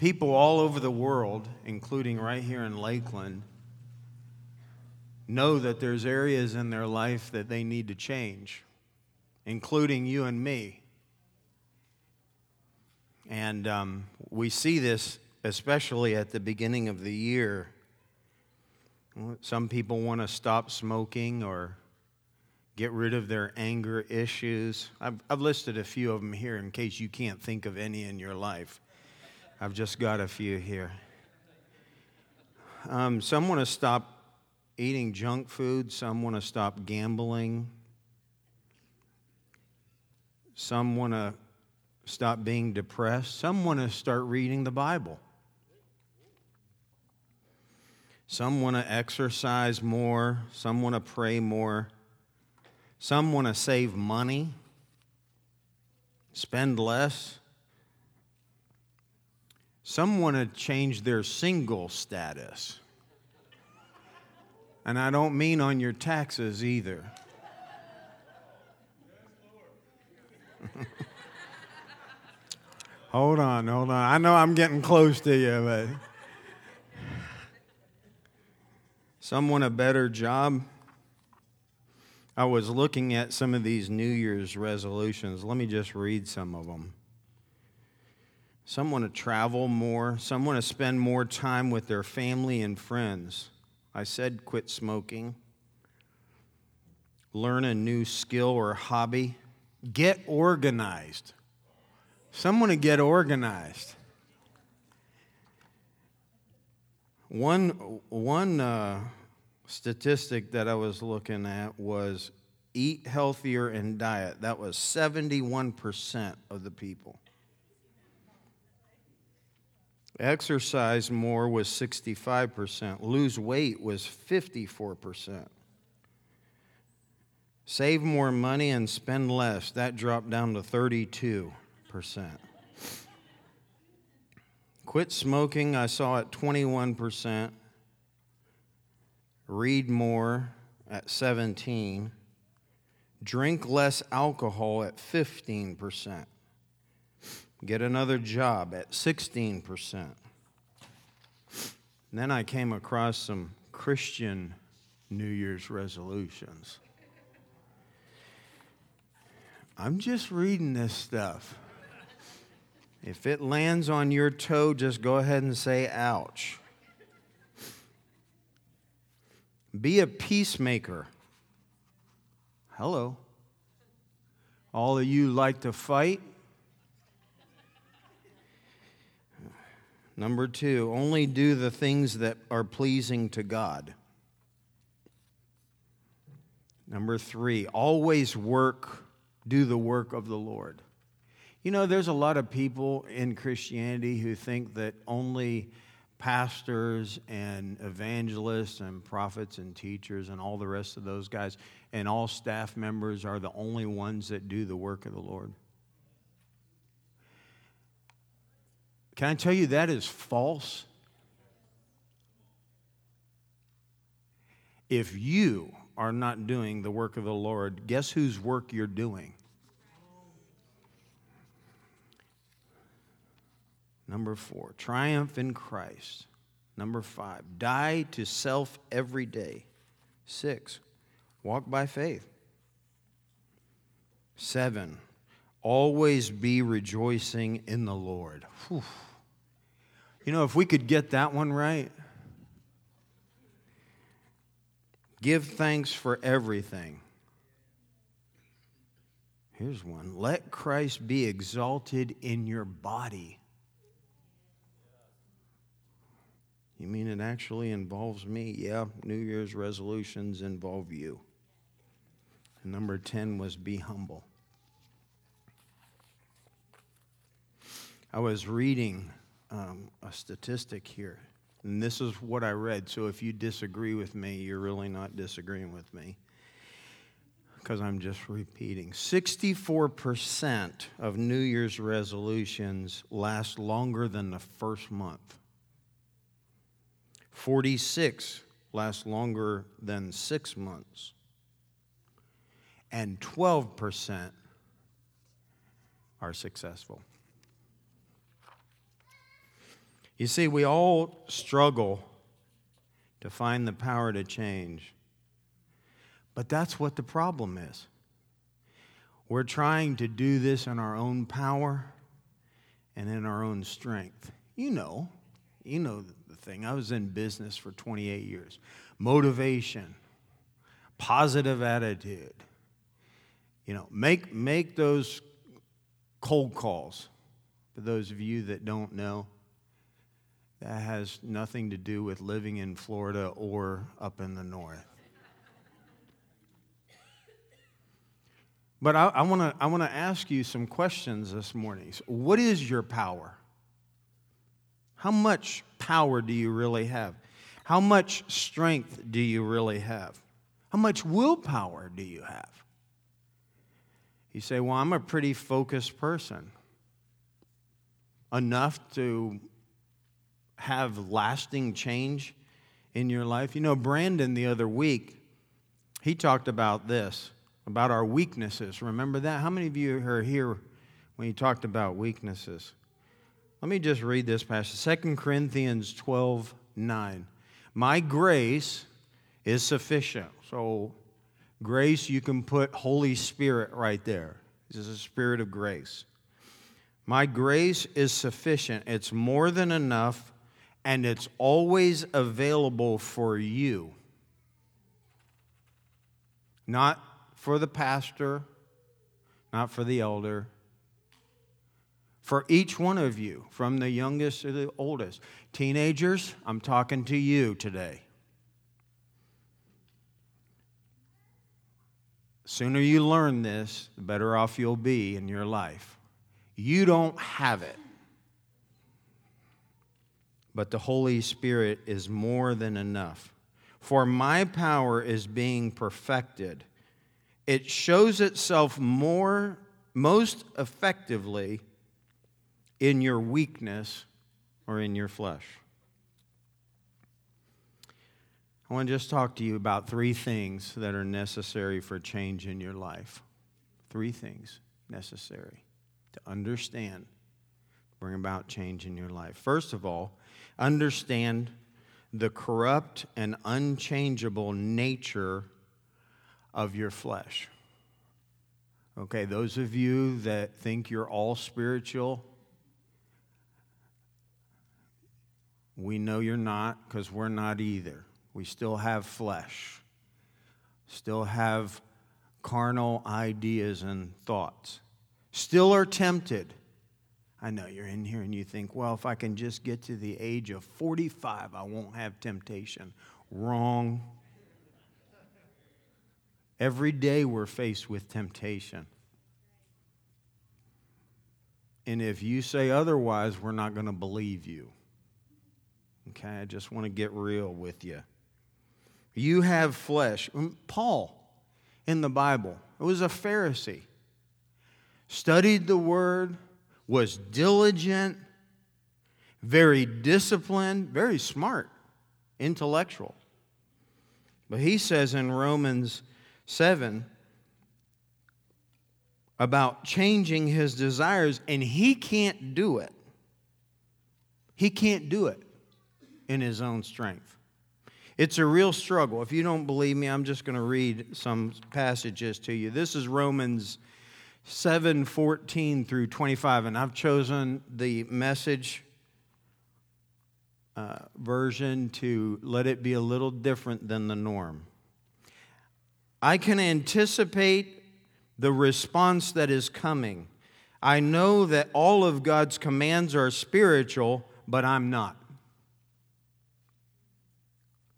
People all over the world, including right here in Lakeland, know that there's areas in their life that they need to change, including you and me. And um, we see this especially at the beginning of the year. Some people want to stop smoking or get rid of their anger issues. I've, I've listed a few of them here in case you can't think of any in your life. I've just got a few here. Um, some want to stop eating junk food, some want to stop gambling, some want to stop being depressed, some want to start reading the Bible. Some want to exercise more, some want to pray more. Some want to save money, spend less. Some want to change their single status. And I don't mean on your taxes either. hold on, hold on. I know I'm getting close to you, but. Some want a better job. I was looking at some of these New Year's resolutions. Let me just read some of them. Some want to travel more, some want to spend more time with their family and friends. I said quit smoking, learn a new skill or hobby, get organized. Some want to get organized. One, one uh, statistic that I was looking at was eat healthier and diet. That was 71% of the people. Exercise more was 65%. Lose weight was 54%. Save more money and spend less. That dropped down to 32%. Quit smoking, I saw at 21% read more at 17, drink less alcohol at 15%, get another job at 16%. And then I came across some Christian New Year's resolutions. I'm just reading this stuff. If it lands on your toe, just go ahead and say, ouch. Be a peacemaker. Hello. All of you like to fight? Number two, only do the things that are pleasing to God. Number three, always work, do the work of the Lord. You know, there's a lot of people in Christianity who think that only pastors and evangelists and prophets and teachers and all the rest of those guys and all staff members are the only ones that do the work of the Lord. Can I tell you that is false? If you are not doing the work of the Lord, guess whose work you're doing? Number four, triumph in Christ. Number five, die to self every day. Six, walk by faith. Seven, always be rejoicing in the Lord. Whew. You know, if we could get that one right, give thanks for everything. Here's one let Christ be exalted in your body You mean it actually involves me? Yeah, New Year's resolutions involve you. And number 10 was be humble. I was reading um, a statistic here, and this is what I read. So if you disagree with me, you're really not disagreeing with me because I'm just repeating. 64% of New Year's resolutions last longer than the first month. 46 last longer than six months, and 12% are successful. You see, we all struggle to find the power to change. But that's what the problem is. We're trying to do this in our own power and in our own strength. You know, you know the thing. I was in business for 28 years. Motivation, positive attitude. You know, make, make those cold calls. For those of you that don't know, that has nothing to do with living in Florida or up in the north. But I, want to I wanna ask you some questions this morning. What is your power? How much power do you really have? How much strength do you really have? How much willpower do you have? You say, Well, I'm a pretty focused person. Enough to have lasting change in your life. You know, Brandon the other week, he talked about this, about our weaknesses. Remember that? How many of you are here when he talked about weaknesses? Let me just read this passage 2 Corinthians 12 9. My grace is sufficient. So, grace, you can put Holy Spirit right there. This is a spirit of grace. My grace is sufficient. It's more than enough, and it's always available for you. Not for the pastor, not for the elder, for each one of you, from the youngest to the oldest. Teenagers, I'm talking to you today. Sooner you learn this, the better off you'll be in your life. You don't have it. But the Holy Spirit is more than enough. For my power is being perfected. It shows itself more most effectively in your weakness or in your flesh. I want to just talk to you about three things that are necessary for change in your life. Three things necessary to understand, bring about change in your life. First of all, understand the corrupt and unchangeable nature of your flesh. Okay, those of you that think you're all spiritual, we know you're not because we're not either. We still have flesh, still have carnal ideas and thoughts, still are tempted. I know you're in here and you think, well, if I can just get to the age of 45, I won't have temptation. Wrong. Every day we're faced with temptation. And if you say otherwise, we're not going to believe you. Okay, I just want to get real with you. You have flesh. Mm, Paul in the Bible, it was a Pharisee, studied the word, was diligent, very disciplined, very smart, intellectual. But he says in Romans 7 about changing his desires, and he can't do it. He can't do it in his own strength. It's a real struggle. If you don't believe me, I'm just going to read some passages to you. This is Romans 7 14 through 25, and I've chosen the message uh, version to let it be a little different than the norm. I can anticipate the response that is coming. I know that all of God's commands are spiritual, but I'm not.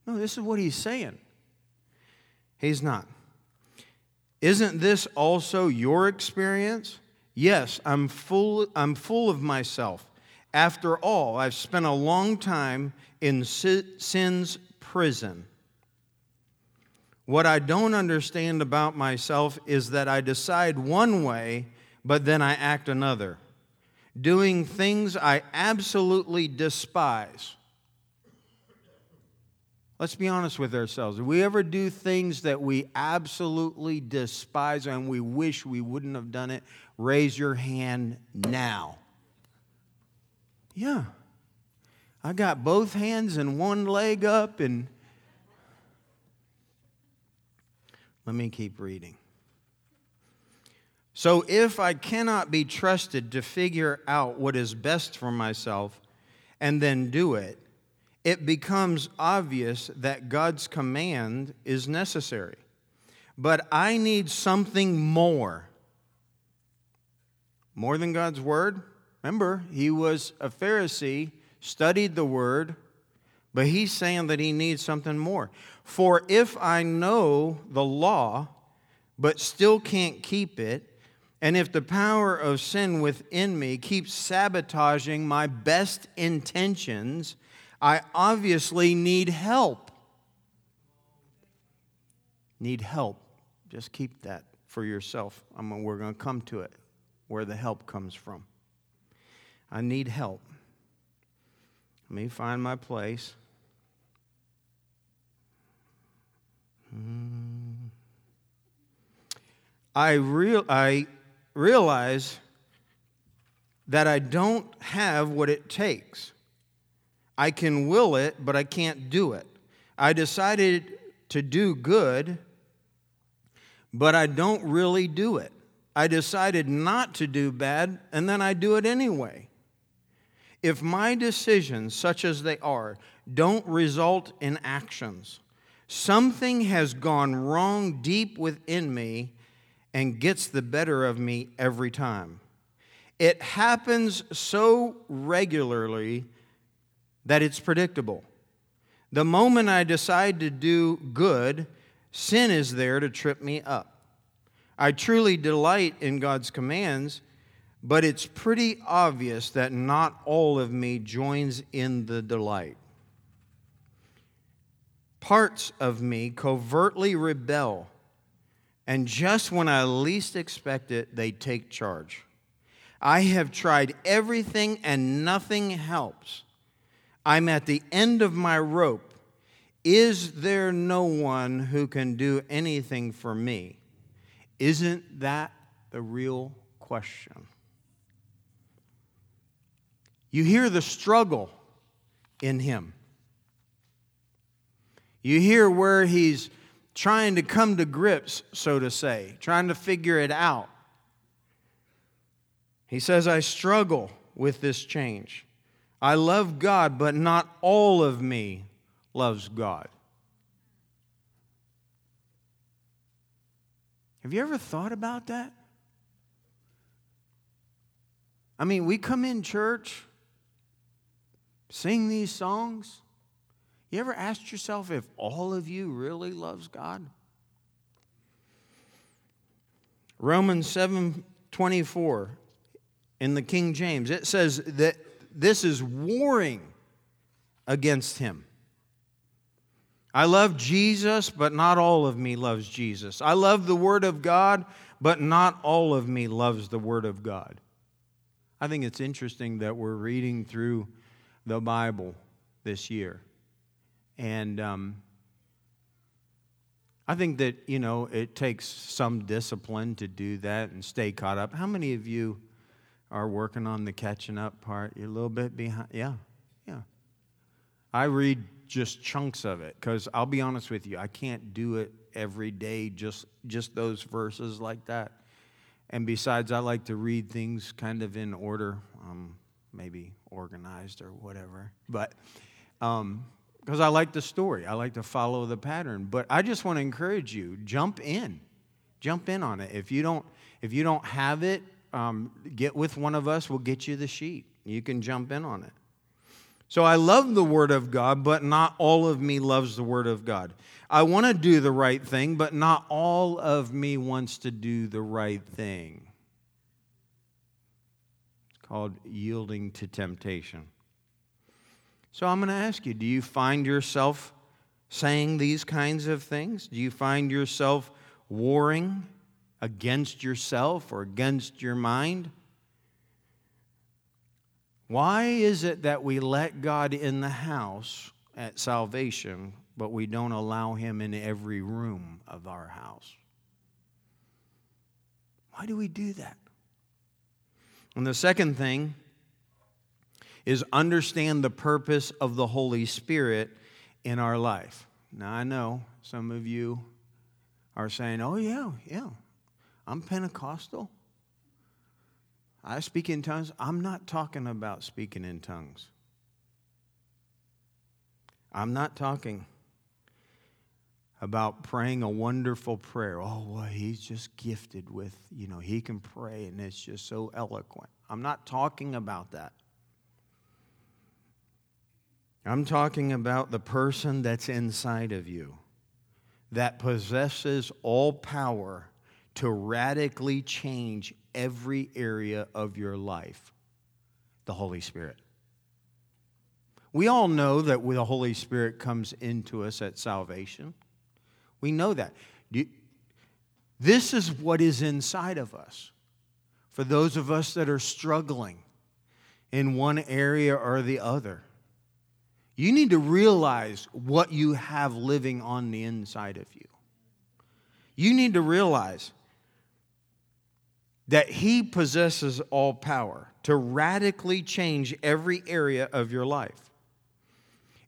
No, this is what he's saying. He's not. Isn't this also your experience? Yes, I'm full, I'm full of myself. After all, I've spent a long time in sin's prison. What I don't understand about myself is that I decide one way, but then I act another, doing things I absolutely despise. Let's be honest with ourselves. Do we ever do things that we absolutely despise and we wish we wouldn't have done it? Raise your hand now. Yeah. I got both hands and one leg up, and let me keep reading. So, if I cannot be trusted to figure out what is best for myself and then do it, it becomes obvious that God's command is necessary. But I need something more. More than God's word. Remember, he was a Pharisee, studied the word, but he's saying that he needs something more. For if I know the law, but still can't keep it, and if the power of sin within me keeps sabotaging my best intentions, I obviously need help. Need help. Just keep that for yourself. I mean, we're going to come to it, where the help comes from. I need help. Let me find my place. Hmm. I, real, I realize that I don't have what it takes. I can will it, but I can't do it. I decided to do good, but I don't really do it. I decided not to do bad, and then I do it anyway. If my decisions, such as they are, don't result in actions, something has gone wrong deep within me and gets the better of me every time. It happens so regularly that it's predictable. The moment I decide to do good, sin is there to trip me up. I truly delight in God's commands, but it's pretty obvious that not all of me joins in the delight. Parts of me covertly rebel and just when I least expect it, they take charge. I have tried everything and nothing helps. I'm at the end of my rope. Is there no one who can do anything for me? Isn't that the real question? You hear the struggle in him. You hear where he's trying to come to grips, so to say, trying to figure it out. He says, I struggle with this change. I love God, but not all of me loves God. Have you ever thought about that? I mean, we come in church, sing these songs, you ever asked yourself if all of you really loves God? Romans 7:24 in the King James it says that this is warring against him. I love Jesus, but not all of me loves Jesus. I love the Word of God, but not all of me loves the Word of God. I think it's interesting that we're reading through the Bible this year. And um, I think that, you know, it takes some discipline to do that and stay caught up. How many of you are working on the catching up part? You're a little bit behind. Yeah, yeah. I read just chunks of it because I'll be honest with you, I can't do it every day, just, just those verses like that. And besides, I like to read things kind of in order, um, maybe organized or whatever. But um, because I like the story. I like to follow the pattern. But I just want to encourage you: jump in, jump in on it. If you don't, if you don't have it, um, get with one of us. We'll get you the sheet. You can jump in on it. So I love the Word of God, but not all of me loves the Word of God. I want to do the right thing, but not all of me wants to do the right thing. It's called yielding to temptation. So I'm going to ask you do you find yourself saying these kinds of things? Do you find yourself warring against yourself or against your mind? Why is it that we let God in the house at salvation, but we don't allow Him in every room of our house? Why do we do that? And the second thing is understand the purpose of the Holy Spirit in our life. Now, I know some of you are saying, oh, yeah, yeah, I'm Pentecostal. I speak in tongues. I'm not talking about speaking in tongues. I'm not talking about praying a wonderful prayer. Oh, well, he's just gifted with, you know, he can pray and it's just so eloquent. I'm not talking about that. I'm talking about the person that's inside of you that possesses all power to radically change every area of your life the Holy Spirit. We all know that the Holy Spirit comes into us at salvation. We know that. This is what is inside of us. For those of us that are struggling in one area or the other, you need to realize what you have living on the inside of you. You need to realize that He possesses all power to radically change every area of your life.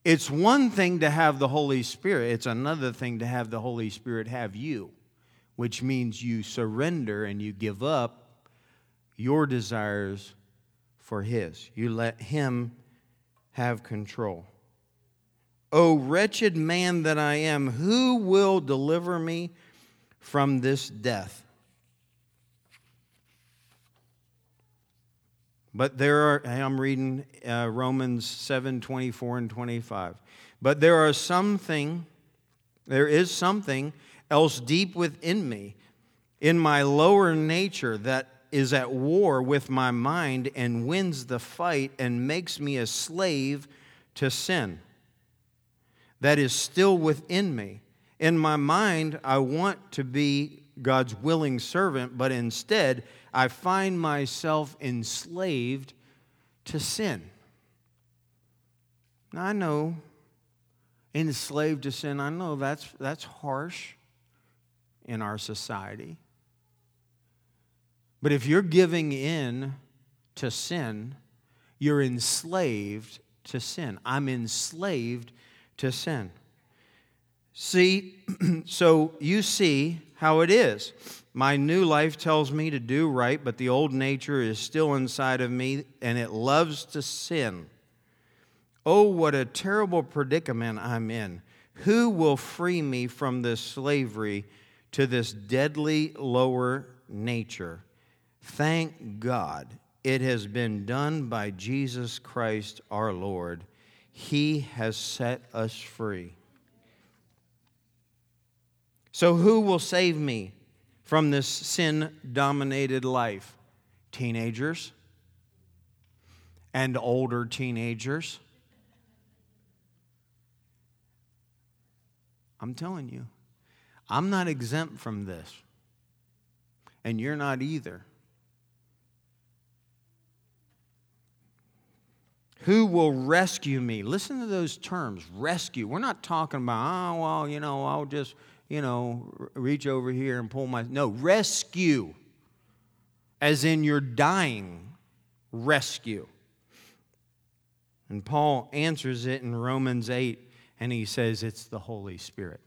It's one thing to have the Holy Spirit, it's another thing to have the Holy Spirit have you, which means you surrender and you give up your desires for His. You let Him have control. O wretched man that I am, who will deliver me from this death? But there are, I'm reading uh, Romans 7 24 and 25. But there are something, there is something else deep within me, in my lower nature, that is at war with my mind and wins the fight and makes me a slave to sin that is still within me. In my mind, I want to be God's willing servant, but instead, I find myself enslaved to sin. Now, I know enslaved to sin, I know that's, that's harsh in our society. But if you're giving in to sin, you're enslaved to sin. I'm enslaved to sin. See, so you see how it is. My new life tells me to do right, but the old nature is still inside of me and it loves to sin. Oh, what a terrible predicament I'm in. Who will free me from this slavery to this deadly lower nature? Thank God it has been done by Jesus Christ our Lord. He has set us free. So, who will save me from this sin dominated life? Teenagers and older teenagers. I'm telling you, I'm not exempt from this, and you're not either. Who will rescue me? Listen to those terms rescue. We're not talking about, oh, well, you know, I'll just, you know, reach over here and pull my. No, rescue. As in you're dying, rescue. And Paul answers it in Romans 8, and he says it's the Holy Spirit.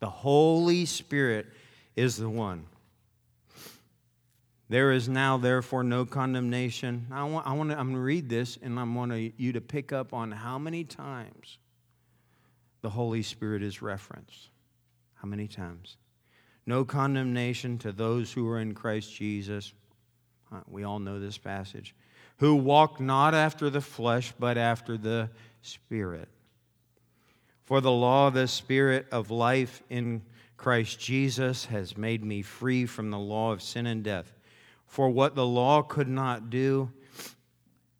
The Holy Spirit is the one. There is now, therefore, no condemnation. I want, I want to, I'm going to read this, and I want you to pick up on how many times the Holy Spirit is referenced. How many times? No condemnation to those who are in Christ Jesus. Uh, we all know this passage. Who walk not after the flesh, but after the Spirit. For the law the Spirit of life in Christ Jesus has made me free from the law of sin and death. For what the law could not do,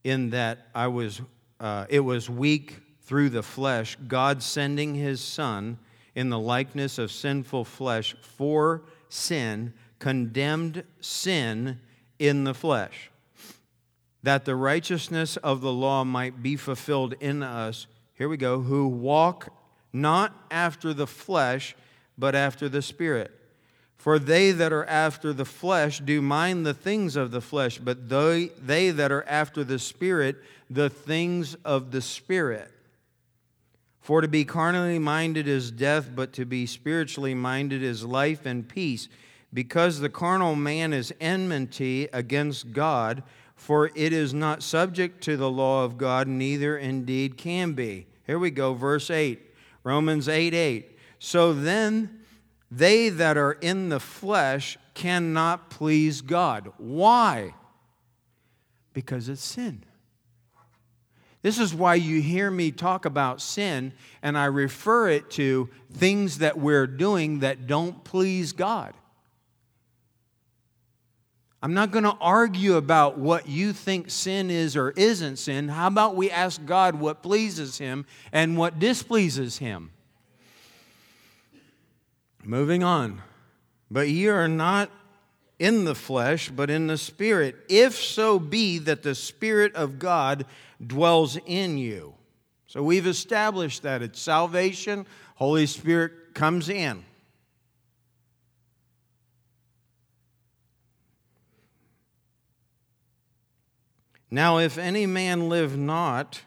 in that I was, uh, it was weak through the flesh, God sending his Son in the likeness of sinful flesh for sin, condemned sin in the flesh, that the righteousness of the law might be fulfilled in us. Here we go, who walk not after the flesh, but after the Spirit. For they that are after the flesh do mind the things of the flesh, but they, they that are after the Spirit, the things of the Spirit. For to be carnally minded is death, but to be spiritually minded is life and peace. Because the carnal man is enmity against God, for it is not subject to the law of God, neither indeed can be. Here we go, verse 8, Romans 8 8. So then, they that are in the flesh cannot please God. Why? Because it's sin. This is why you hear me talk about sin and I refer it to things that we're doing that don't please God. I'm not going to argue about what you think sin is or isn't sin. How about we ask God what pleases Him and what displeases Him? Moving on. But ye are not in the flesh, but in the Spirit, if so be that the Spirit of God dwells in you. So we've established that it's salvation, Holy Spirit comes in. Now, if any man live not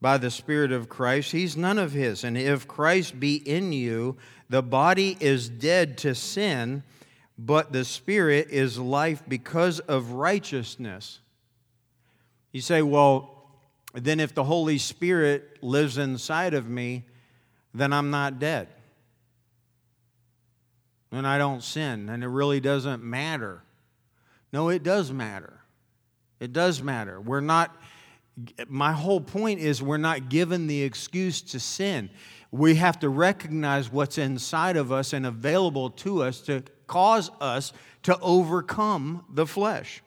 by the Spirit of Christ, he's none of his. And if Christ be in you, the body is dead to sin, but the spirit is life because of righteousness. You say, well, then if the Holy Spirit lives inside of me, then I'm not dead. And I don't sin, and it really doesn't matter. No, it does matter. It does matter. We're not, my whole point is we're not given the excuse to sin we have to recognize what's inside of us and available to us to cause us to overcome the flesh.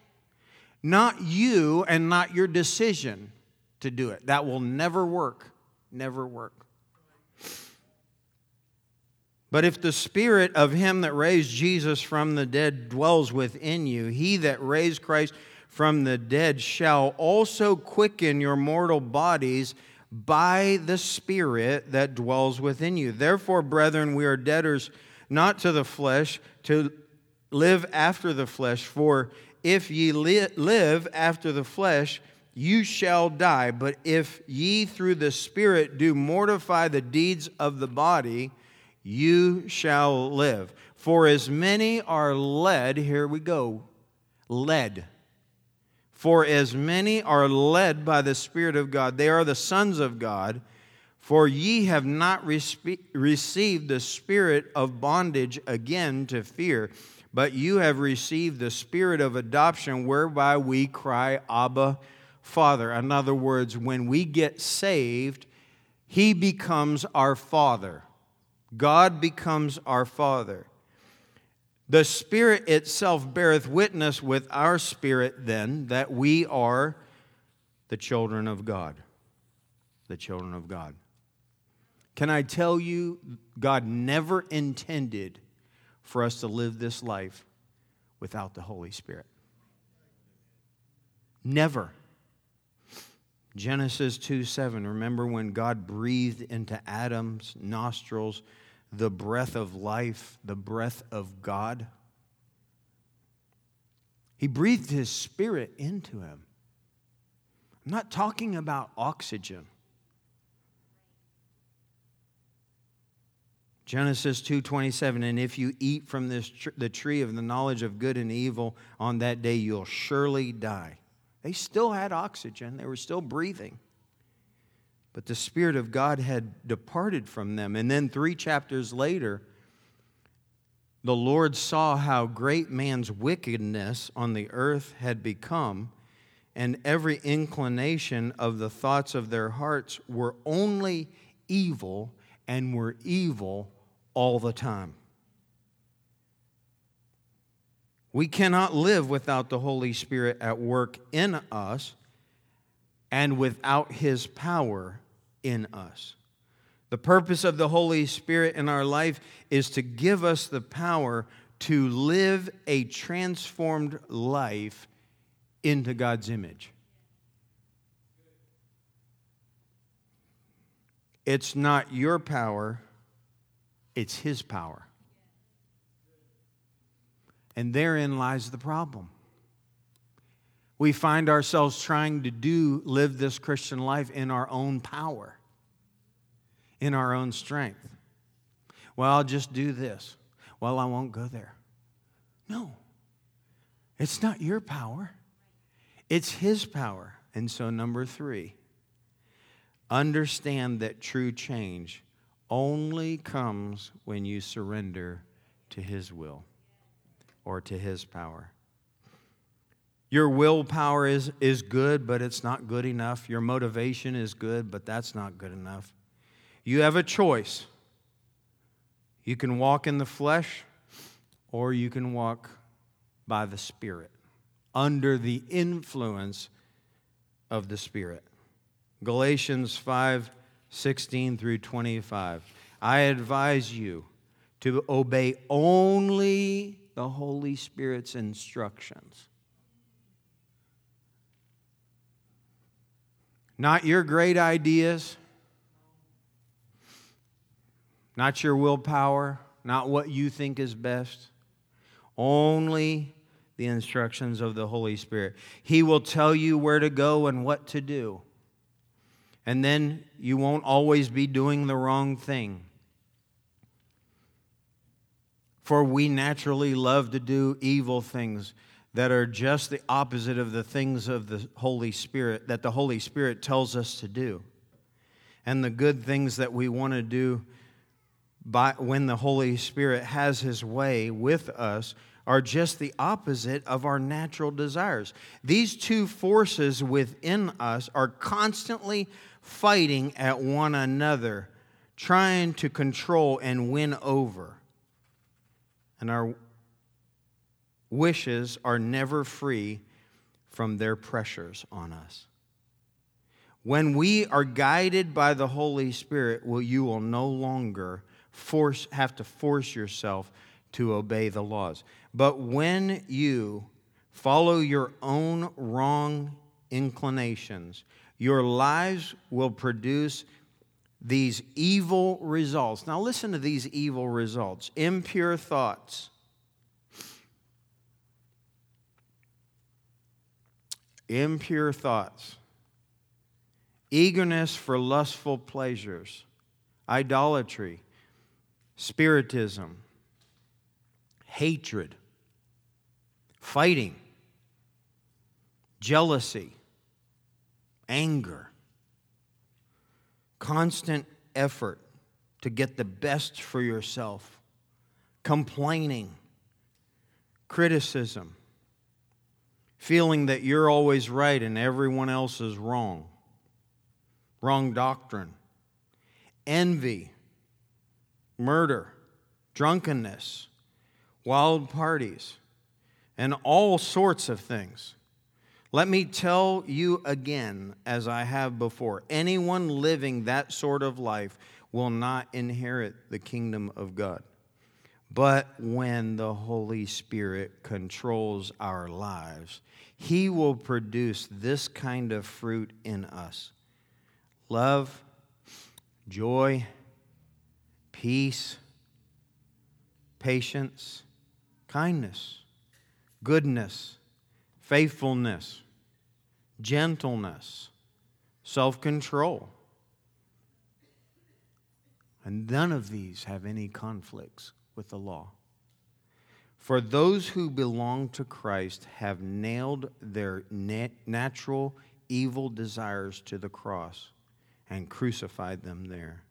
Not you and not your decision to do it. That will never work. Never work. But if the spirit of him that raised Jesus from the dead dwells within you, he that raised Christ from the dead shall also quicken your mortal bodies by the Spirit that dwells within you. Therefore, brethren, we are debtors not to the flesh, to live after the flesh. For if ye li- live after the flesh, you shall die. But if ye through the Spirit do mortify the deeds of the body, you shall live. For as many are led, here we go, led for as many are led by the Spirit of God, they are the sons of God. For ye have not respe- received the spirit of bondage again to fear, but you have received the spirit of adoption, whereby we cry, Abba, Father. In other words, when we get saved, He becomes our Father. God becomes our Father. The Spirit itself beareth witness with our spirit, then, that we are the children of God. The children of God. Can I tell you, God never intended for us to live this life without the Holy Spirit. Never. Genesis 2 7. Remember when God breathed into Adam's nostrils the breath of life, the breath of God. He breathed his spirit into him. I'm not talking about oxygen. Genesis 2:27 and if you eat from this tr- the tree of the knowledge of good and evil on that day you'll surely die. They still had oxygen, they were still breathing. But the Spirit of God had departed from them. And then three chapters later, the Lord saw how great man's wickedness on the earth had become, and every inclination of the thoughts of their hearts were only evil and were evil all the time. We cannot live without the Holy Spirit at work in us and without His power in us. The purpose of the Holy Spirit in our life is to give us the power to live a transformed life into God's image. It's not your power, it's His power. And therein lies the problem. We find ourselves trying to do live this Christian life in our own power, in our own strength. Well, I'll just do this. Well, I won't go there. No. It's not your power. It's his power. And so number 3, understand that true change only comes when you surrender to His will or to His power. Your willpower is, is good, but it's not good enough. Your motivation is good, but that's not good enough. You have a choice. You can walk in the flesh, or you can walk by the Spirit, under the influence of the Spirit. Galatians 5 16 through 25. I advise you to obey only the Holy Spirit's instructions. Not your great ideas, not your willpower, not what you think is best. Only the instructions of the Holy Spirit. He will tell you where to go and what to do and then you won't always be doing the wrong thing. For we naturally love to do evil things that are just the opposite of the things of the Holy Spirit, that the Holy Spirit tells us to do. And the good things that we want to do by, when the Holy Spirit has His way with us are just the opposite of our natural desires. These two forces within us are constantly fighting at one another, trying to control and win over. And our wishes are never free from their pressures on us. When we are guided by the Holy Spirit, well, you will no longer force, have to force yourself to obey the laws. But when you follow your own wrong inclinations, your lives will produce these evil results. Now, listen to these evil results. Impure thoughts, impure thoughts, eagerness for lustful pleasures, idolatry, spiritism, hatred, fighting, jealousy. Anger, constant effort to get the best for yourself, complaining, criticism, feeling that you're always right and everyone else is wrong, wrong doctrine, envy, murder, drunkenness, wild parties, and all sorts of things. Let me tell you again, as I have before anyone living that sort of life will not inherit the kingdom of God. But when the Holy Spirit controls our lives, He will produce this kind of fruit in us love, joy, peace, patience, kindness, goodness, faithfulness gentleness, self control. And none of these have any conflicts with the law. For those who belong to Christ have nailed their natural evil desires to the cross and crucified them there.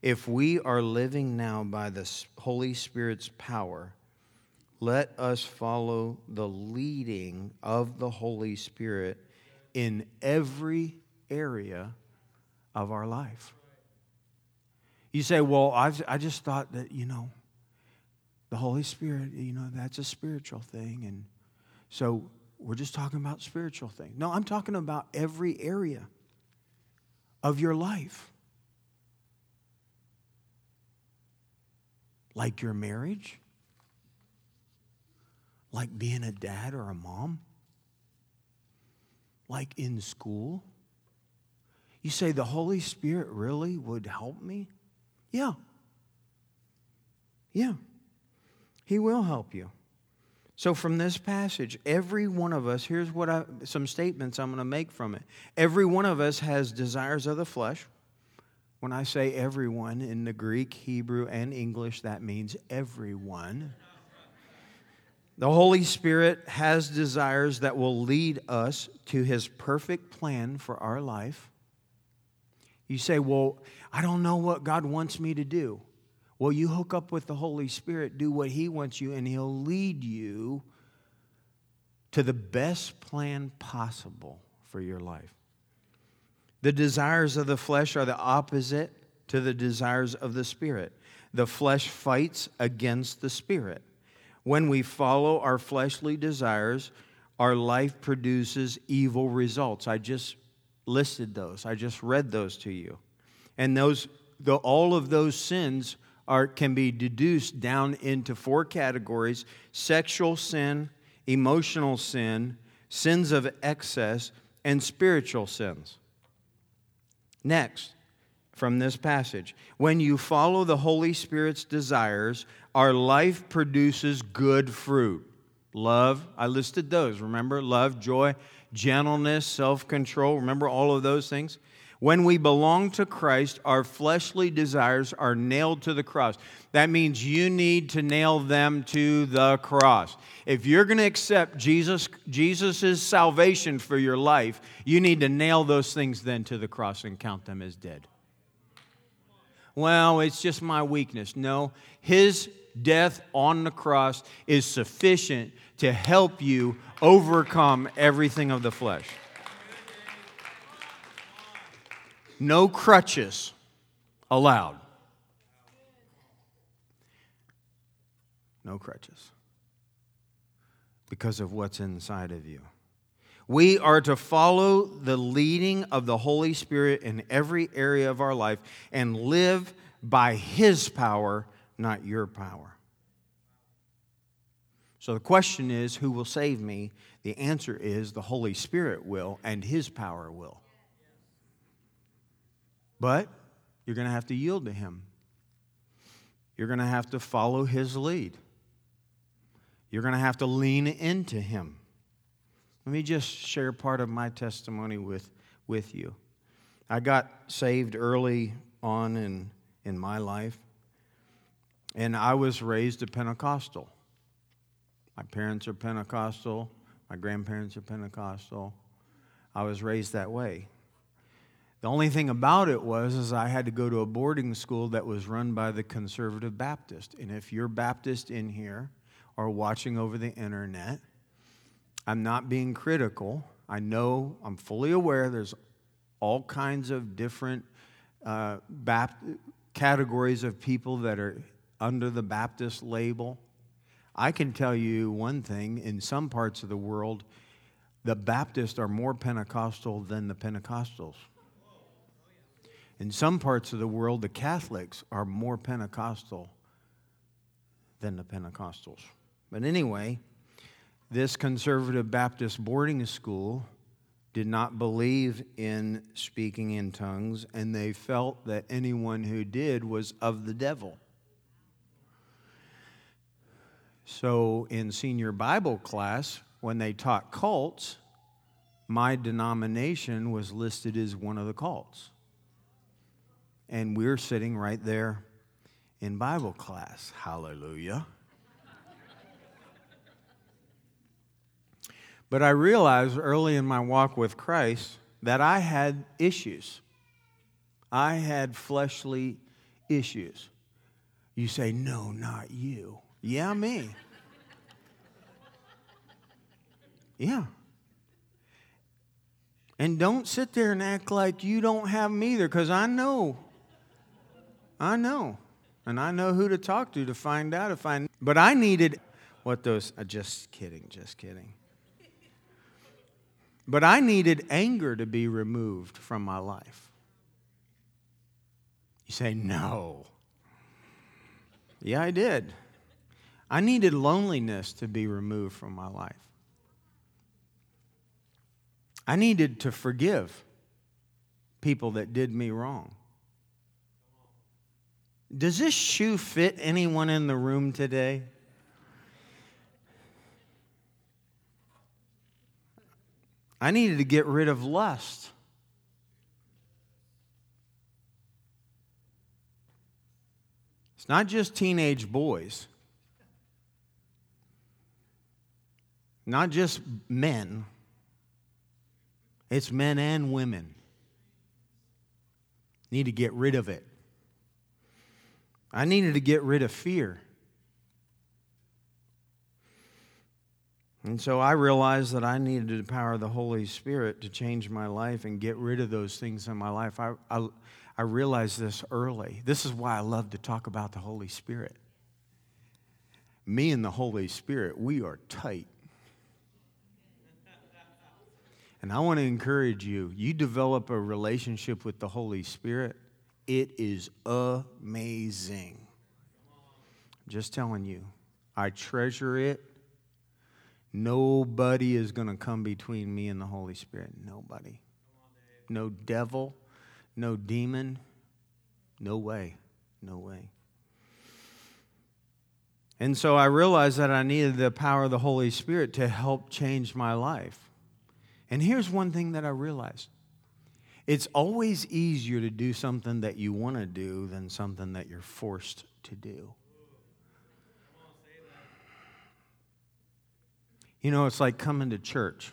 If we are living now by the Holy Spirit's power, let us follow the leading of the Holy Spirit in every area of our life. You say, Well, I've, I just thought that, you know, the Holy Spirit, you know, that's a spiritual thing. And so we're just talking about spiritual things. No, I'm talking about every area of your life. Like your marriage, like being a dad or a mom, like in school? You say, the Holy Spirit really would help me? Yeah. Yeah. He will help you. So, from this passage, every one of us, here's what I, some statements I'm going to make from it. Every one of us has desires of the flesh. When I say everyone in the Greek, Hebrew, and English, that means everyone. The Holy Spirit has desires that will lead us to His perfect plan for our life. You say, Well, I don't know what God wants me to do. Well, you hook up with the Holy Spirit, do what He wants you, and He'll lead you to the best plan possible for your life. The desires of the flesh are the opposite to the desires of the Spirit. The flesh fights against the Spirit. When we follow our fleshly desires, our life produces evil results. I just listed those, I just read those to you. And those, the, all of those sins are, can be deduced down into four categories sexual sin, emotional sin, sins of excess, and spiritual sins. Next, from this passage, when you follow the Holy Spirit's desires, our life produces good fruit. Love, I listed those. Remember? Love, joy, gentleness, self control. Remember all of those things? When we belong to Christ, our fleshly desires are nailed to the cross. That means you need to nail them to the cross. If you're going to accept Jesus Jesus' salvation for your life, you need to nail those things then to the cross and count them as dead. Well, it's just my weakness. No, his death on the cross is sufficient to help you overcome everything of the flesh. No crutches allowed. No crutches. Because of what's inside of you. We are to follow the leading of the Holy Spirit in every area of our life and live by His power, not your power. So the question is who will save me? The answer is the Holy Spirit will, and His power will. But you're going to have to yield to Him. You're going to have to follow His lead. You're going to have to lean into Him. Let me just share part of my testimony with, with you. I got saved early on in, in my life, and I was raised a Pentecostal. My parents are Pentecostal, my grandparents are Pentecostal. I was raised that way. The only thing about it was is I had to go to a boarding school that was run by the conservative Baptist. And if you're Baptist in here or watching over the internet, I'm not being critical. I know, I'm fully aware there's all kinds of different uh, Bapt- categories of people that are under the Baptist label. I can tell you one thing in some parts of the world, the Baptists are more Pentecostal than the Pentecostals. In some parts of the world, the Catholics are more Pentecostal than the Pentecostals. But anyway, this conservative Baptist boarding school did not believe in speaking in tongues, and they felt that anyone who did was of the devil. So, in senior Bible class, when they taught cults, my denomination was listed as one of the cults and we're sitting right there in Bible class. Hallelujah. But I realized early in my walk with Christ that I had issues. I had fleshly issues. You say, No, not you. Yeah, me. yeah. And don't sit there and act like you don't have them either, because I know I know. And I know who to talk to to find out if I. But I needed what those. Uh, just kidding, just kidding. But I needed anger to be removed from my life. You say, no. Yeah, I did. I needed loneliness to be removed from my life. I needed to forgive people that did me wrong. Does this shoe fit anyone in the room today? I needed to get rid of lust. It's not just teenage boys, not just men, it's men and women. Need to get rid of it. I needed to get rid of fear. And so I realized that I needed the power of the Holy Spirit to change my life and get rid of those things in my life. I, I, I realized this early. This is why I love to talk about the Holy Spirit. Me and the Holy Spirit, we are tight. And I want to encourage you you develop a relationship with the Holy Spirit, it is amazing. I'm Just telling you, I treasure it. Nobody is going to come between me and the Holy Spirit. Nobody. No devil, no demon. No way. No way. And so I realized that I needed the power of the Holy Spirit to help change my life. And here's one thing that I realized it's always easier to do something that you want to do than something that you're forced to do. You know, it's like coming to church.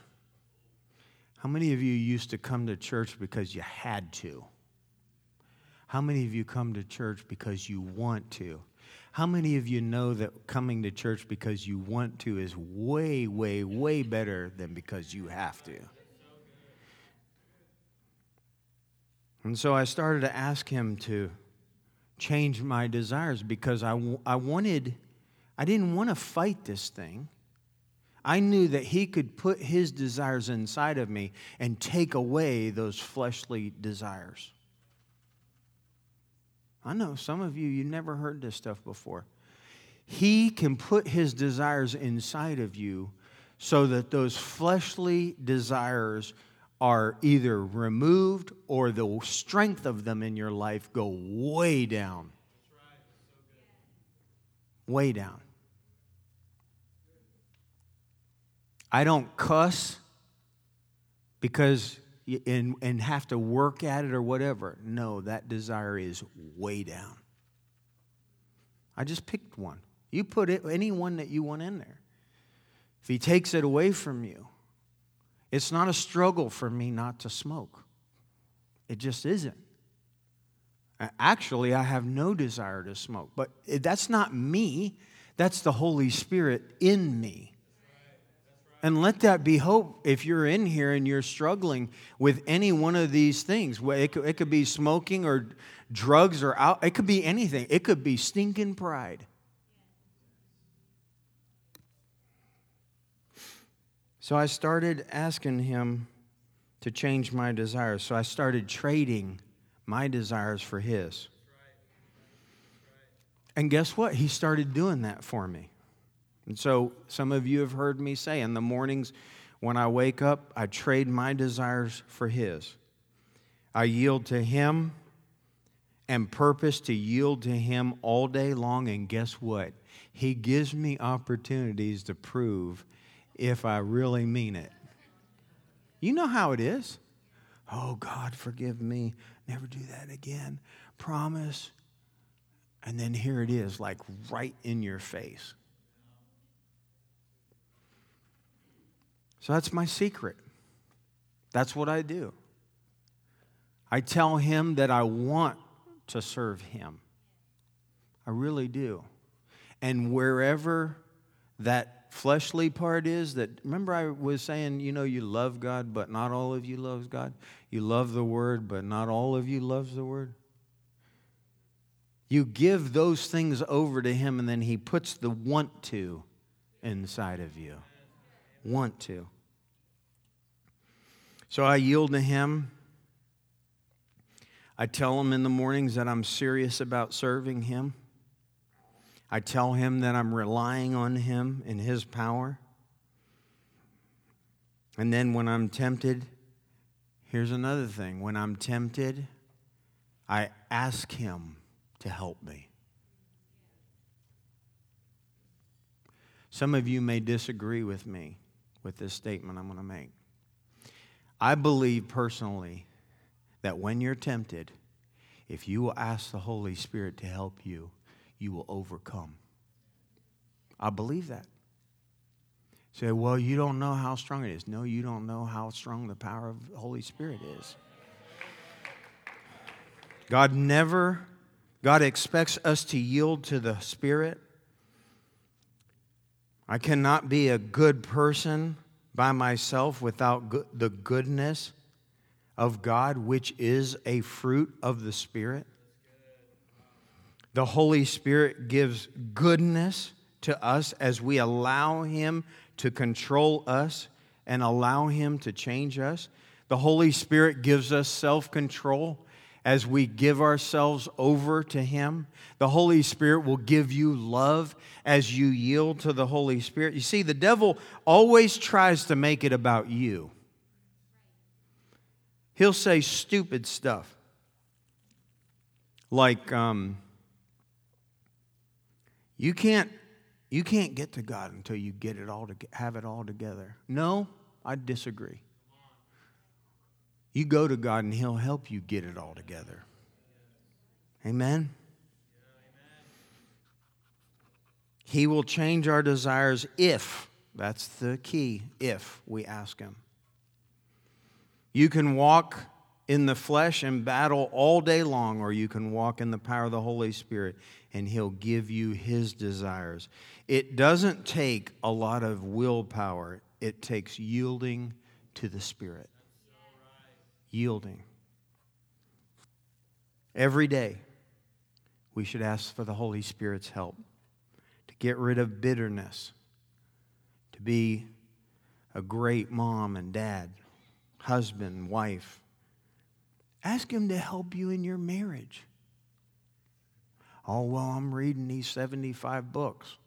How many of you used to come to church because you had to? How many of you come to church because you want to? How many of you know that coming to church because you want to is way, way, way better than because you have to? And so I started to ask him to change my desires because I, I wanted, I didn't want to fight this thing. I knew that he could put his desires inside of me and take away those fleshly desires. I know some of you, you never heard this stuff before. He can put his desires inside of you so that those fleshly desires are either removed or the strength of them in your life go way down. Way down. I don't cuss because and, and have to work at it or whatever. No, that desire is way down. I just picked one. You put it, any one that you want in there. If he takes it away from you, it's not a struggle for me not to smoke. It just isn't. Actually, I have no desire to smoke, but eh, that's not me. That's the Holy Spirit in me. And let that be hope if you're in here and you're struggling with any one of these things. It could, it could be smoking or drugs or out, it could be anything. It could be stinking pride. So I started asking him to change my desires. So I started trading my desires for his. And guess what? He started doing that for me. And so some of you have heard me say in the mornings when I wake up, I trade my desires for His. I yield to Him and purpose to yield to Him all day long. And guess what? He gives me opportunities to prove if I really mean it. You know how it is. Oh, God, forgive me. Never do that again. Promise. And then here it is, like right in your face. So that's my secret. That's what I do. I tell him that I want to serve him. I really do. And wherever that fleshly part is that remember I was saying, you know, you love God, but not all of you loves God. You love the word, but not all of you loves the word. You give those things over to him and then he puts the want to inside of you. Want to. So I yield to Him. I tell Him in the mornings that I'm serious about serving Him. I tell Him that I'm relying on Him and His power. And then when I'm tempted, here's another thing. When I'm tempted, I ask Him to help me. Some of you may disagree with me with this statement I'm going to make. I believe personally that when you're tempted, if you will ask the Holy Spirit to help you, you will overcome. I believe that. Say, well, you don't know how strong it is. No, you don't know how strong the power of the Holy Spirit is. God never, God expects us to yield to the Spirit. I cannot be a good person by myself without go- the goodness of God, which is a fruit of the Spirit. The Holy Spirit gives goodness to us as we allow Him to control us and allow Him to change us. The Holy Spirit gives us self control as we give ourselves over to Him. The Holy Spirit will give you love as you yield to the Holy Spirit. You see, the devil always tries to make it about you, he'll say stupid stuff. Like, um, you can't you can't get to God until you get it all to have it all together. No, I disagree. You go to God and He'll help you get it all together. Amen. He will change our desires if, that's the key, if we ask Him. You can walk in the flesh and battle all day long, or you can walk in the power of the Holy Spirit and He'll give you His desires. It doesn't take a lot of willpower, it takes yielding to the Spirit. Yielding. Every day, we should ask for the Holy Spirit's help to get rid of bitterness, to be a great mom and dad, husband, wife. Ask Him to help you in your marriage. Oh, well, I'm reading these 75 books.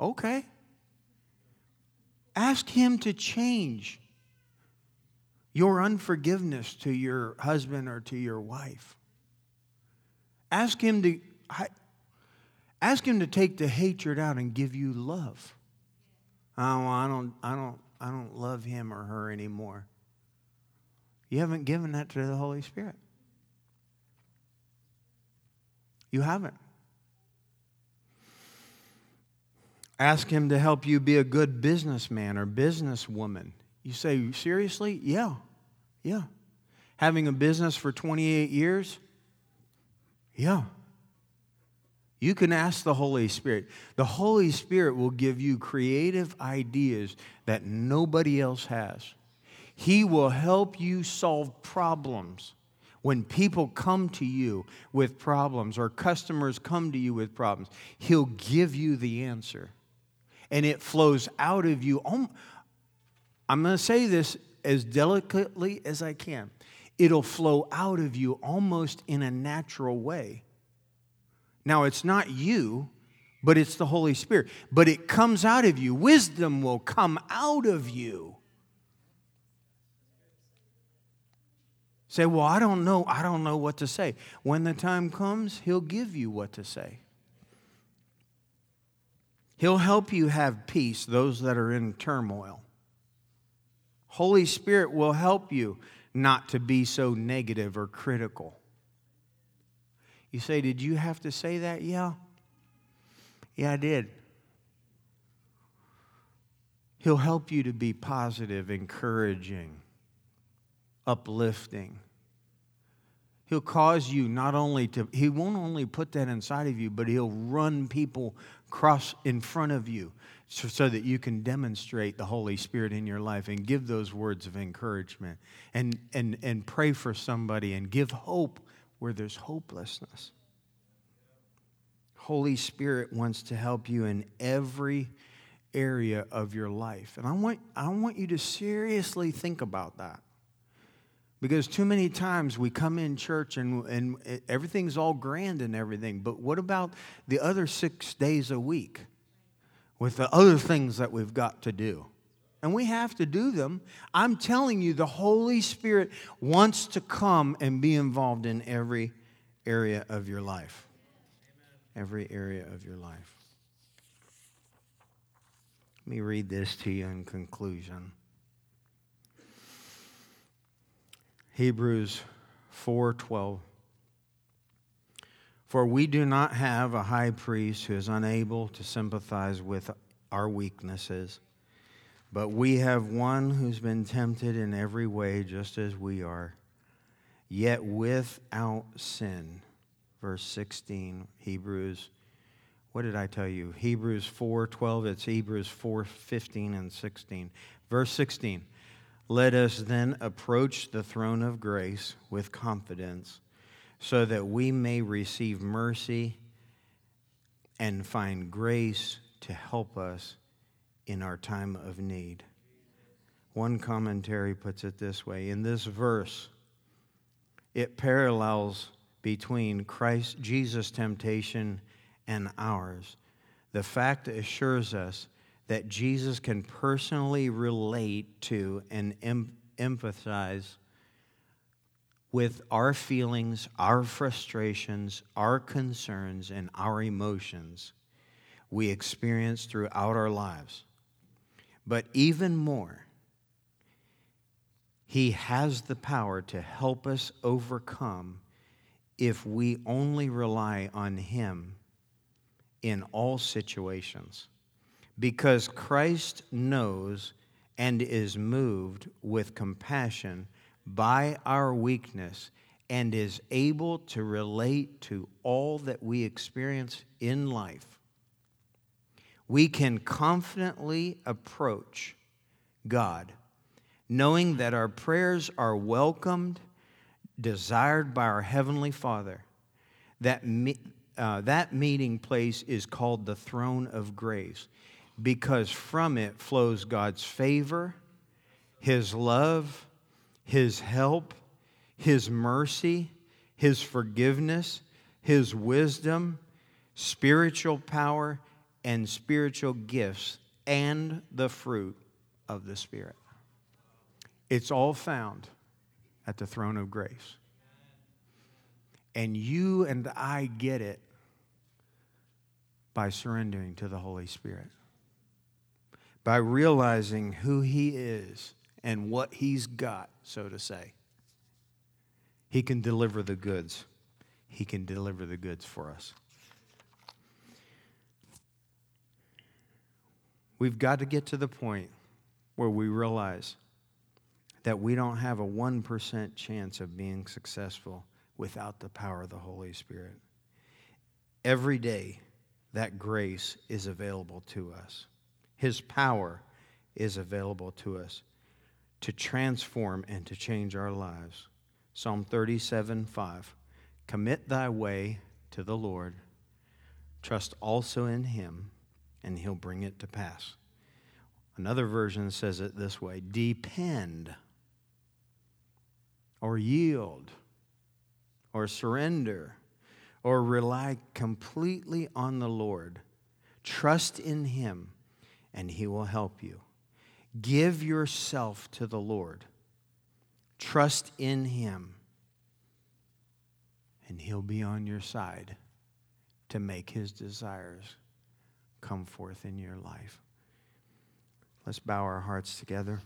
Okay. Ask Him to change your unforgiveness to your husband or to your wife. Ask Him to. Ask him to take the hatred out and give you love. Oh, I don't, I don't, I don't love him or her anymore. You haven't given that to the Holy Spirit. You haven't. Ask Him to help you be a good businessman or businesswoman. You say, seriously? Yeah, yeah. Having a business for 28 years? Yeah. You can ask the Holy Spirit. The Holy Spirit will give you creative ideas that nobody else has. He will help you solve problems when people come to you with problems or customers come to you with problems, He'll give you the answer. And it flows out of you. I'm going to say this as delicately as I can. It'll flow out of you almost in a natural way. Now, it's not you, but it's the Holy Spirit. But it comes out of you. Wisdom will come out of you. Say, well, I don't know. I don't know what to say. When the time comes, He'll give you what to say. He'll help you have peace, those that are in turmoil. Holy Spirit will help you not to be so negative or critical. You say, Did you have to say that? Yeah. Yeah, I did. He'll help you to be positive, encouraging uplifting. He'll cause you not only to, he won't only put that inside of you, but he'll run people cross in front of you so, so, that you can demonstrate the Holy Spirit in your life and give those words of encouragement and, and, and pray for somebody and give hope where there's hopelessness. Holy Spirit wants to help you in every area of your life. And I want, I want you to seriously think about that. Because too many times we come in church and, and everything's all grand and everything, but what about the other six days a week with the other things that we've got to do? And we have to do them. I'm telling you, the Holy Spirit wants to come and be involved in every area of your life. Every area of your life. Let me read this to you in conclusion. Hebrews 4:12 For we do not have a high priest who is unable to sympathize with our weaknesses, but we have one who's been tempted in every way just as we are, yet without sin. Verse 16, Hebrews what did I tell you? Hebrews 4:12, it's Hebrews 4:15 and 16. Verse 16. Let us then approach the throne of grace with confidence so that we may receive mercy and find grace to help us in our time of need. One commentary puts it this way In this verse, it parallels between Christ Jesus' temptation and ours. The fact assures us that Jesus can personally relate to and em- empathize with our feelings, our frustrations, our concerns, and our emotions we experience throughout our lives. But even more, He has the power to help us overcome if we only rely on Him in all situations because Christ knows and is moved with compassion by our weakness and is able to relate to all that we experience in life, we can confidently approach God, knowing that our prayers are welcomed, desired by our Heavenly Father, that, me, uh, that meeting place is called the throne of grace because from it flows God's favor, His love, His help, His mercy, His forgiveness, His wisdom, spiritual power, and spiritual gifts, and the fruit of the Spirit. It's all found at the throne of grace. And you and I get it by surrendering to the Holy Spirit by realizing who He is and what He's got, so to say. He can deliver the goods. He can deliver the goods for us. We've got to get to the point where we realize that we don't have a 1% chance of being successful without the power of the Holy Spirit. Every day, that grace is available to us. His power is available to us to transform and to change our lives. Psalm 37 5. Commit thy way to the Lord, trust also in him, and he'll bring it to pass. Another version says it this way depend or yield or surrender or rely completely on the Lord. Trust in him and He will help you. Give yourself to the Lord, trust in Him, and He'll be on your side to make His desires come forth in your life. Let's bow our hearts together.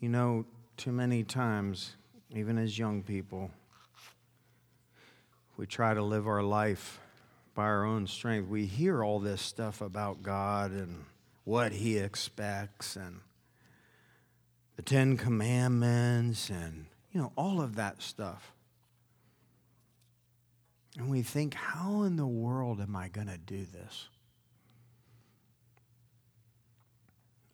You know, too many times, even as young people, we try to live our life by our own strength. We hear all this stuff about God and what He expects and the Ten Commandments and, you know, all of that stuff. And we think, how in the world am I going to do this?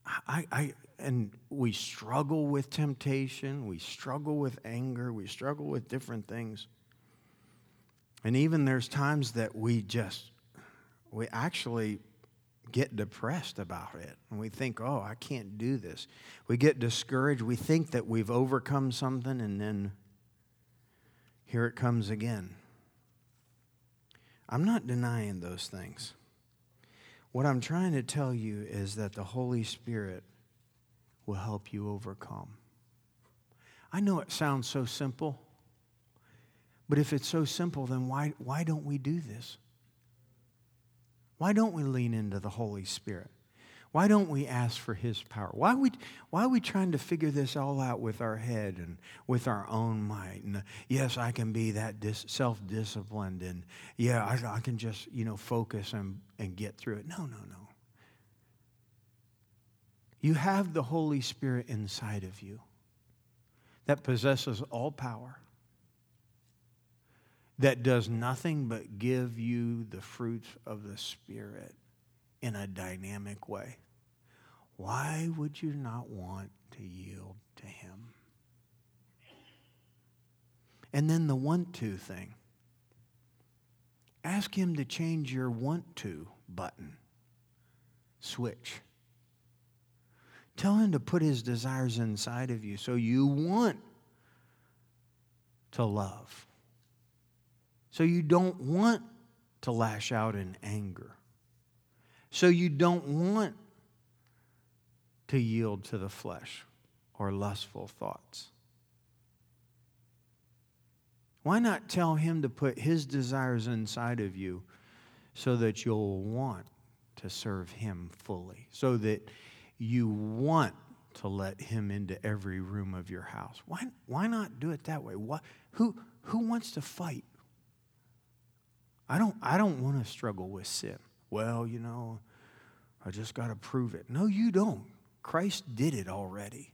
I, I, and we struggle with temptation, we struggle with anger, we struggle with different things. And even there's times that we just, we actually get depressed about it. And we think, oh, I can't do this. We get discouraged. We think that we've overcome something, and then here it comes again. I'm not denying those things. What I'm trying to tell you is that the Holy Spirit will help you overcome. I know it sounds so simple, but if it's so simple, then why, why don't we do this? Why don't we lean into the Holy Spirit? Why don't we ask for His power? Why are we, why are we trying to figure this all out with our head and with our own might? And yes, I can be that dis- self disciplined, and yeah, I, I can just you know focus and, and get through it. No, no, no. You have the Holy Spirit inside of you that possesses all power, that does nothing but give you the fruits of the Spirit in a dynamic way why would you not want to yield to Him? And then the want to thing. Ask Him to change your want to button, switch. Tell Him to put His desires inside of you so you want to love. So you don't want to lash out in anger. So you don't want to yield to the flesh or lustful thoughts? Why not tell him to put his desires inside of you so that you'll want to serve him fully, so that you want to let him into every room of your house? Why, why not do it that way? What, who, who wants to fight? I don't, I don't want to struggle with sin. Well, you know, I just got to prove it. No, you don't. Christ did it already.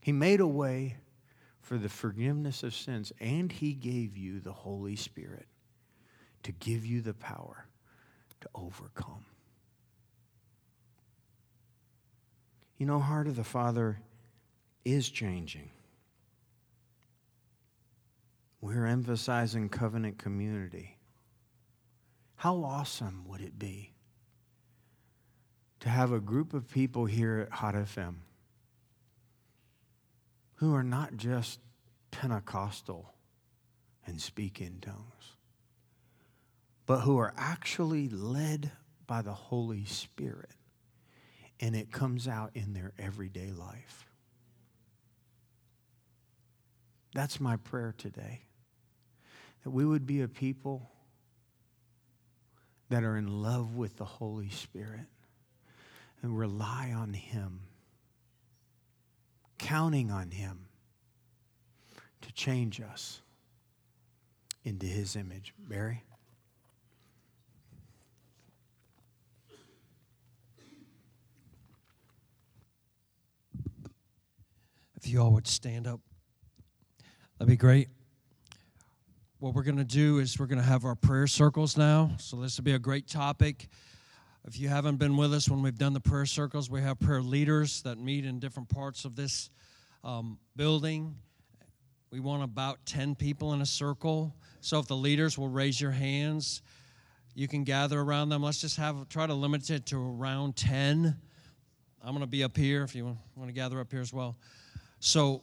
He made a way for the forgiveness of sins, and He gave you the Holy Spirit to give you the power to overcome. You know, Heart of the Father is changing. We're emphasizing covenant community. How awesome would it be to have a group of people here at Hot FM who are not just Pentecostal and speak in tongues, but who are actually led by the Holy Spirit, and it comes out in their everyday life. That's my prayer today. That we would be a people that are in love with the Holy Spirit and rely on Him, counting on Him to change us into His image. Barry? You all would stand up, that'd be great. What we're going to do is we're going to have our prayer circles now. So, this will be a great topic. If you haven't been with us when we've done the prayer circles, we have prayer leaders that meet in different parts of this um, building. We want about 10 people in a circle. So if the leaders will raise your hands, you can gather around them. Let's just have try to limit it to around 10. I'm going to be up here if you want to gather up here as well. So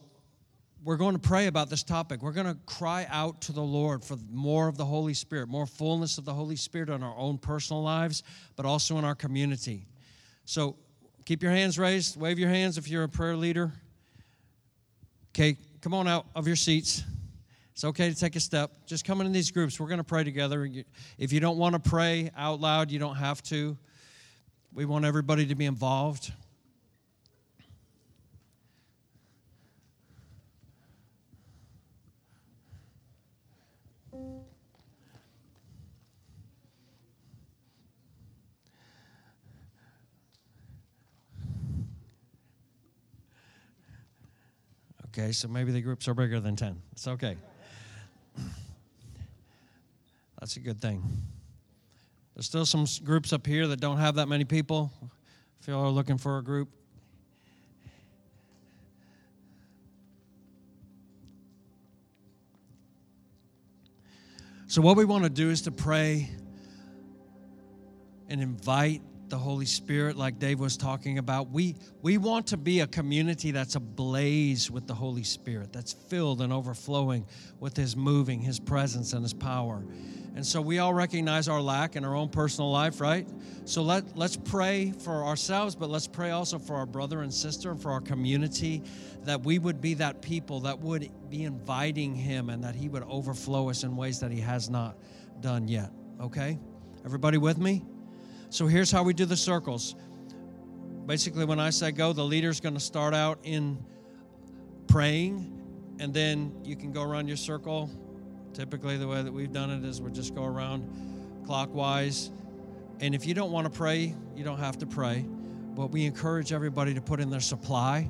we're going to pray about this topic. We're going to cry out to the Lord for more of the Holy Spirit, more fullness of the Holy Spirit in our own personal lives, but also in our community. So keep your hands raised. Wave your hands if you're a prayer leader. Okay, come on out of your seats. It's okay to take a step. Just come in these groups. We're going to pray together. If you don't want to pray out loud, you don't have to. We want everybody to be involved. Okay, so maybe the groups are bigger than 10. It's okay. That's a good thing. There's still some groups up here that don't have that many people. If you are looking for a group, So, what we want to do is to pray and invite the Holy Spirit, like Dave was talking about. We, we want to be a community that's ablaze with the Holy Spirit, that's filled and overflowing with His moving, His presence, and His power. And so we all recognize our lack in our own personal life, right? So let, let's pray for ourselves, but let's pray also for our brother and sister and for our community that we would be that people that would be inviting Him and that He would overflow us in ways that He has not done yet. Okay? Everybody with me? So here's how we do the circles. Basically, when I say go, the leader's going to start out in praying, and then you can go around your circle. Typically, the way that we've done it is we just go around clockwise. And if you don't want to pray, you don't have to pray. But we encourage everybody to put in their supply.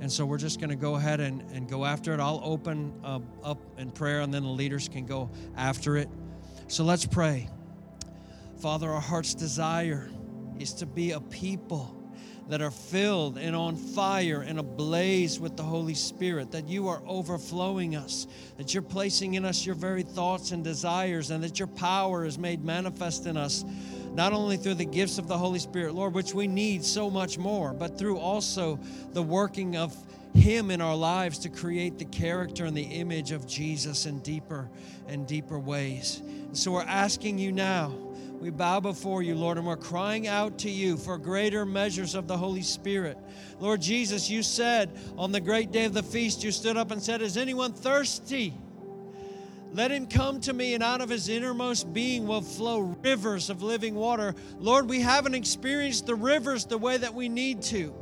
And so we're just going to go ahead and, and go after it. I'll open uh, up in prayer, and then the leaders can go after it. So let's pray. Father, our heart's desire is to be a people that are filled and on fire and ablaze with the Holy Spirit, that you are overflowing us, that you're placing in us your very thoughts and desires, and that your power is made manifest in us, not only through the gifts of the Holy Spirit, Lord, which we need so much more, but through also the working of him in our lives to create the character and the image of Jesus in deeper and deeper ways. And so we're asking you now we bow before you, Lord, and we're crying out to you for greater measures of the Holy Spirit. Lord Jesus, you said on the great day of the feast, you stood up and said, Is anyone thirsty? Let him come to me, and out of his innermost being will flow rivers of living water. Lord, we haven't experienced the rivers the way that we need to.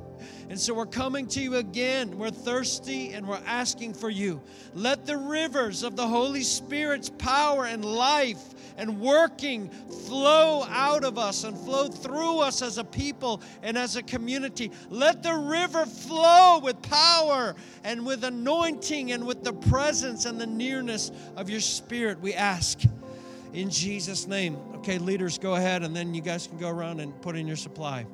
And so we're coming to you again. We're thirsty and we're asking for you. Let the rivers of the Holy Spirit's power and life and working flow out of us and flow through us as a people and as a community. Let the river flow with power and with anointing and with the presence and the nearness of your Spirit, we ask. In Jesus' name. Okay, leaders, go ahead, and then you guys can go around and put in your supply.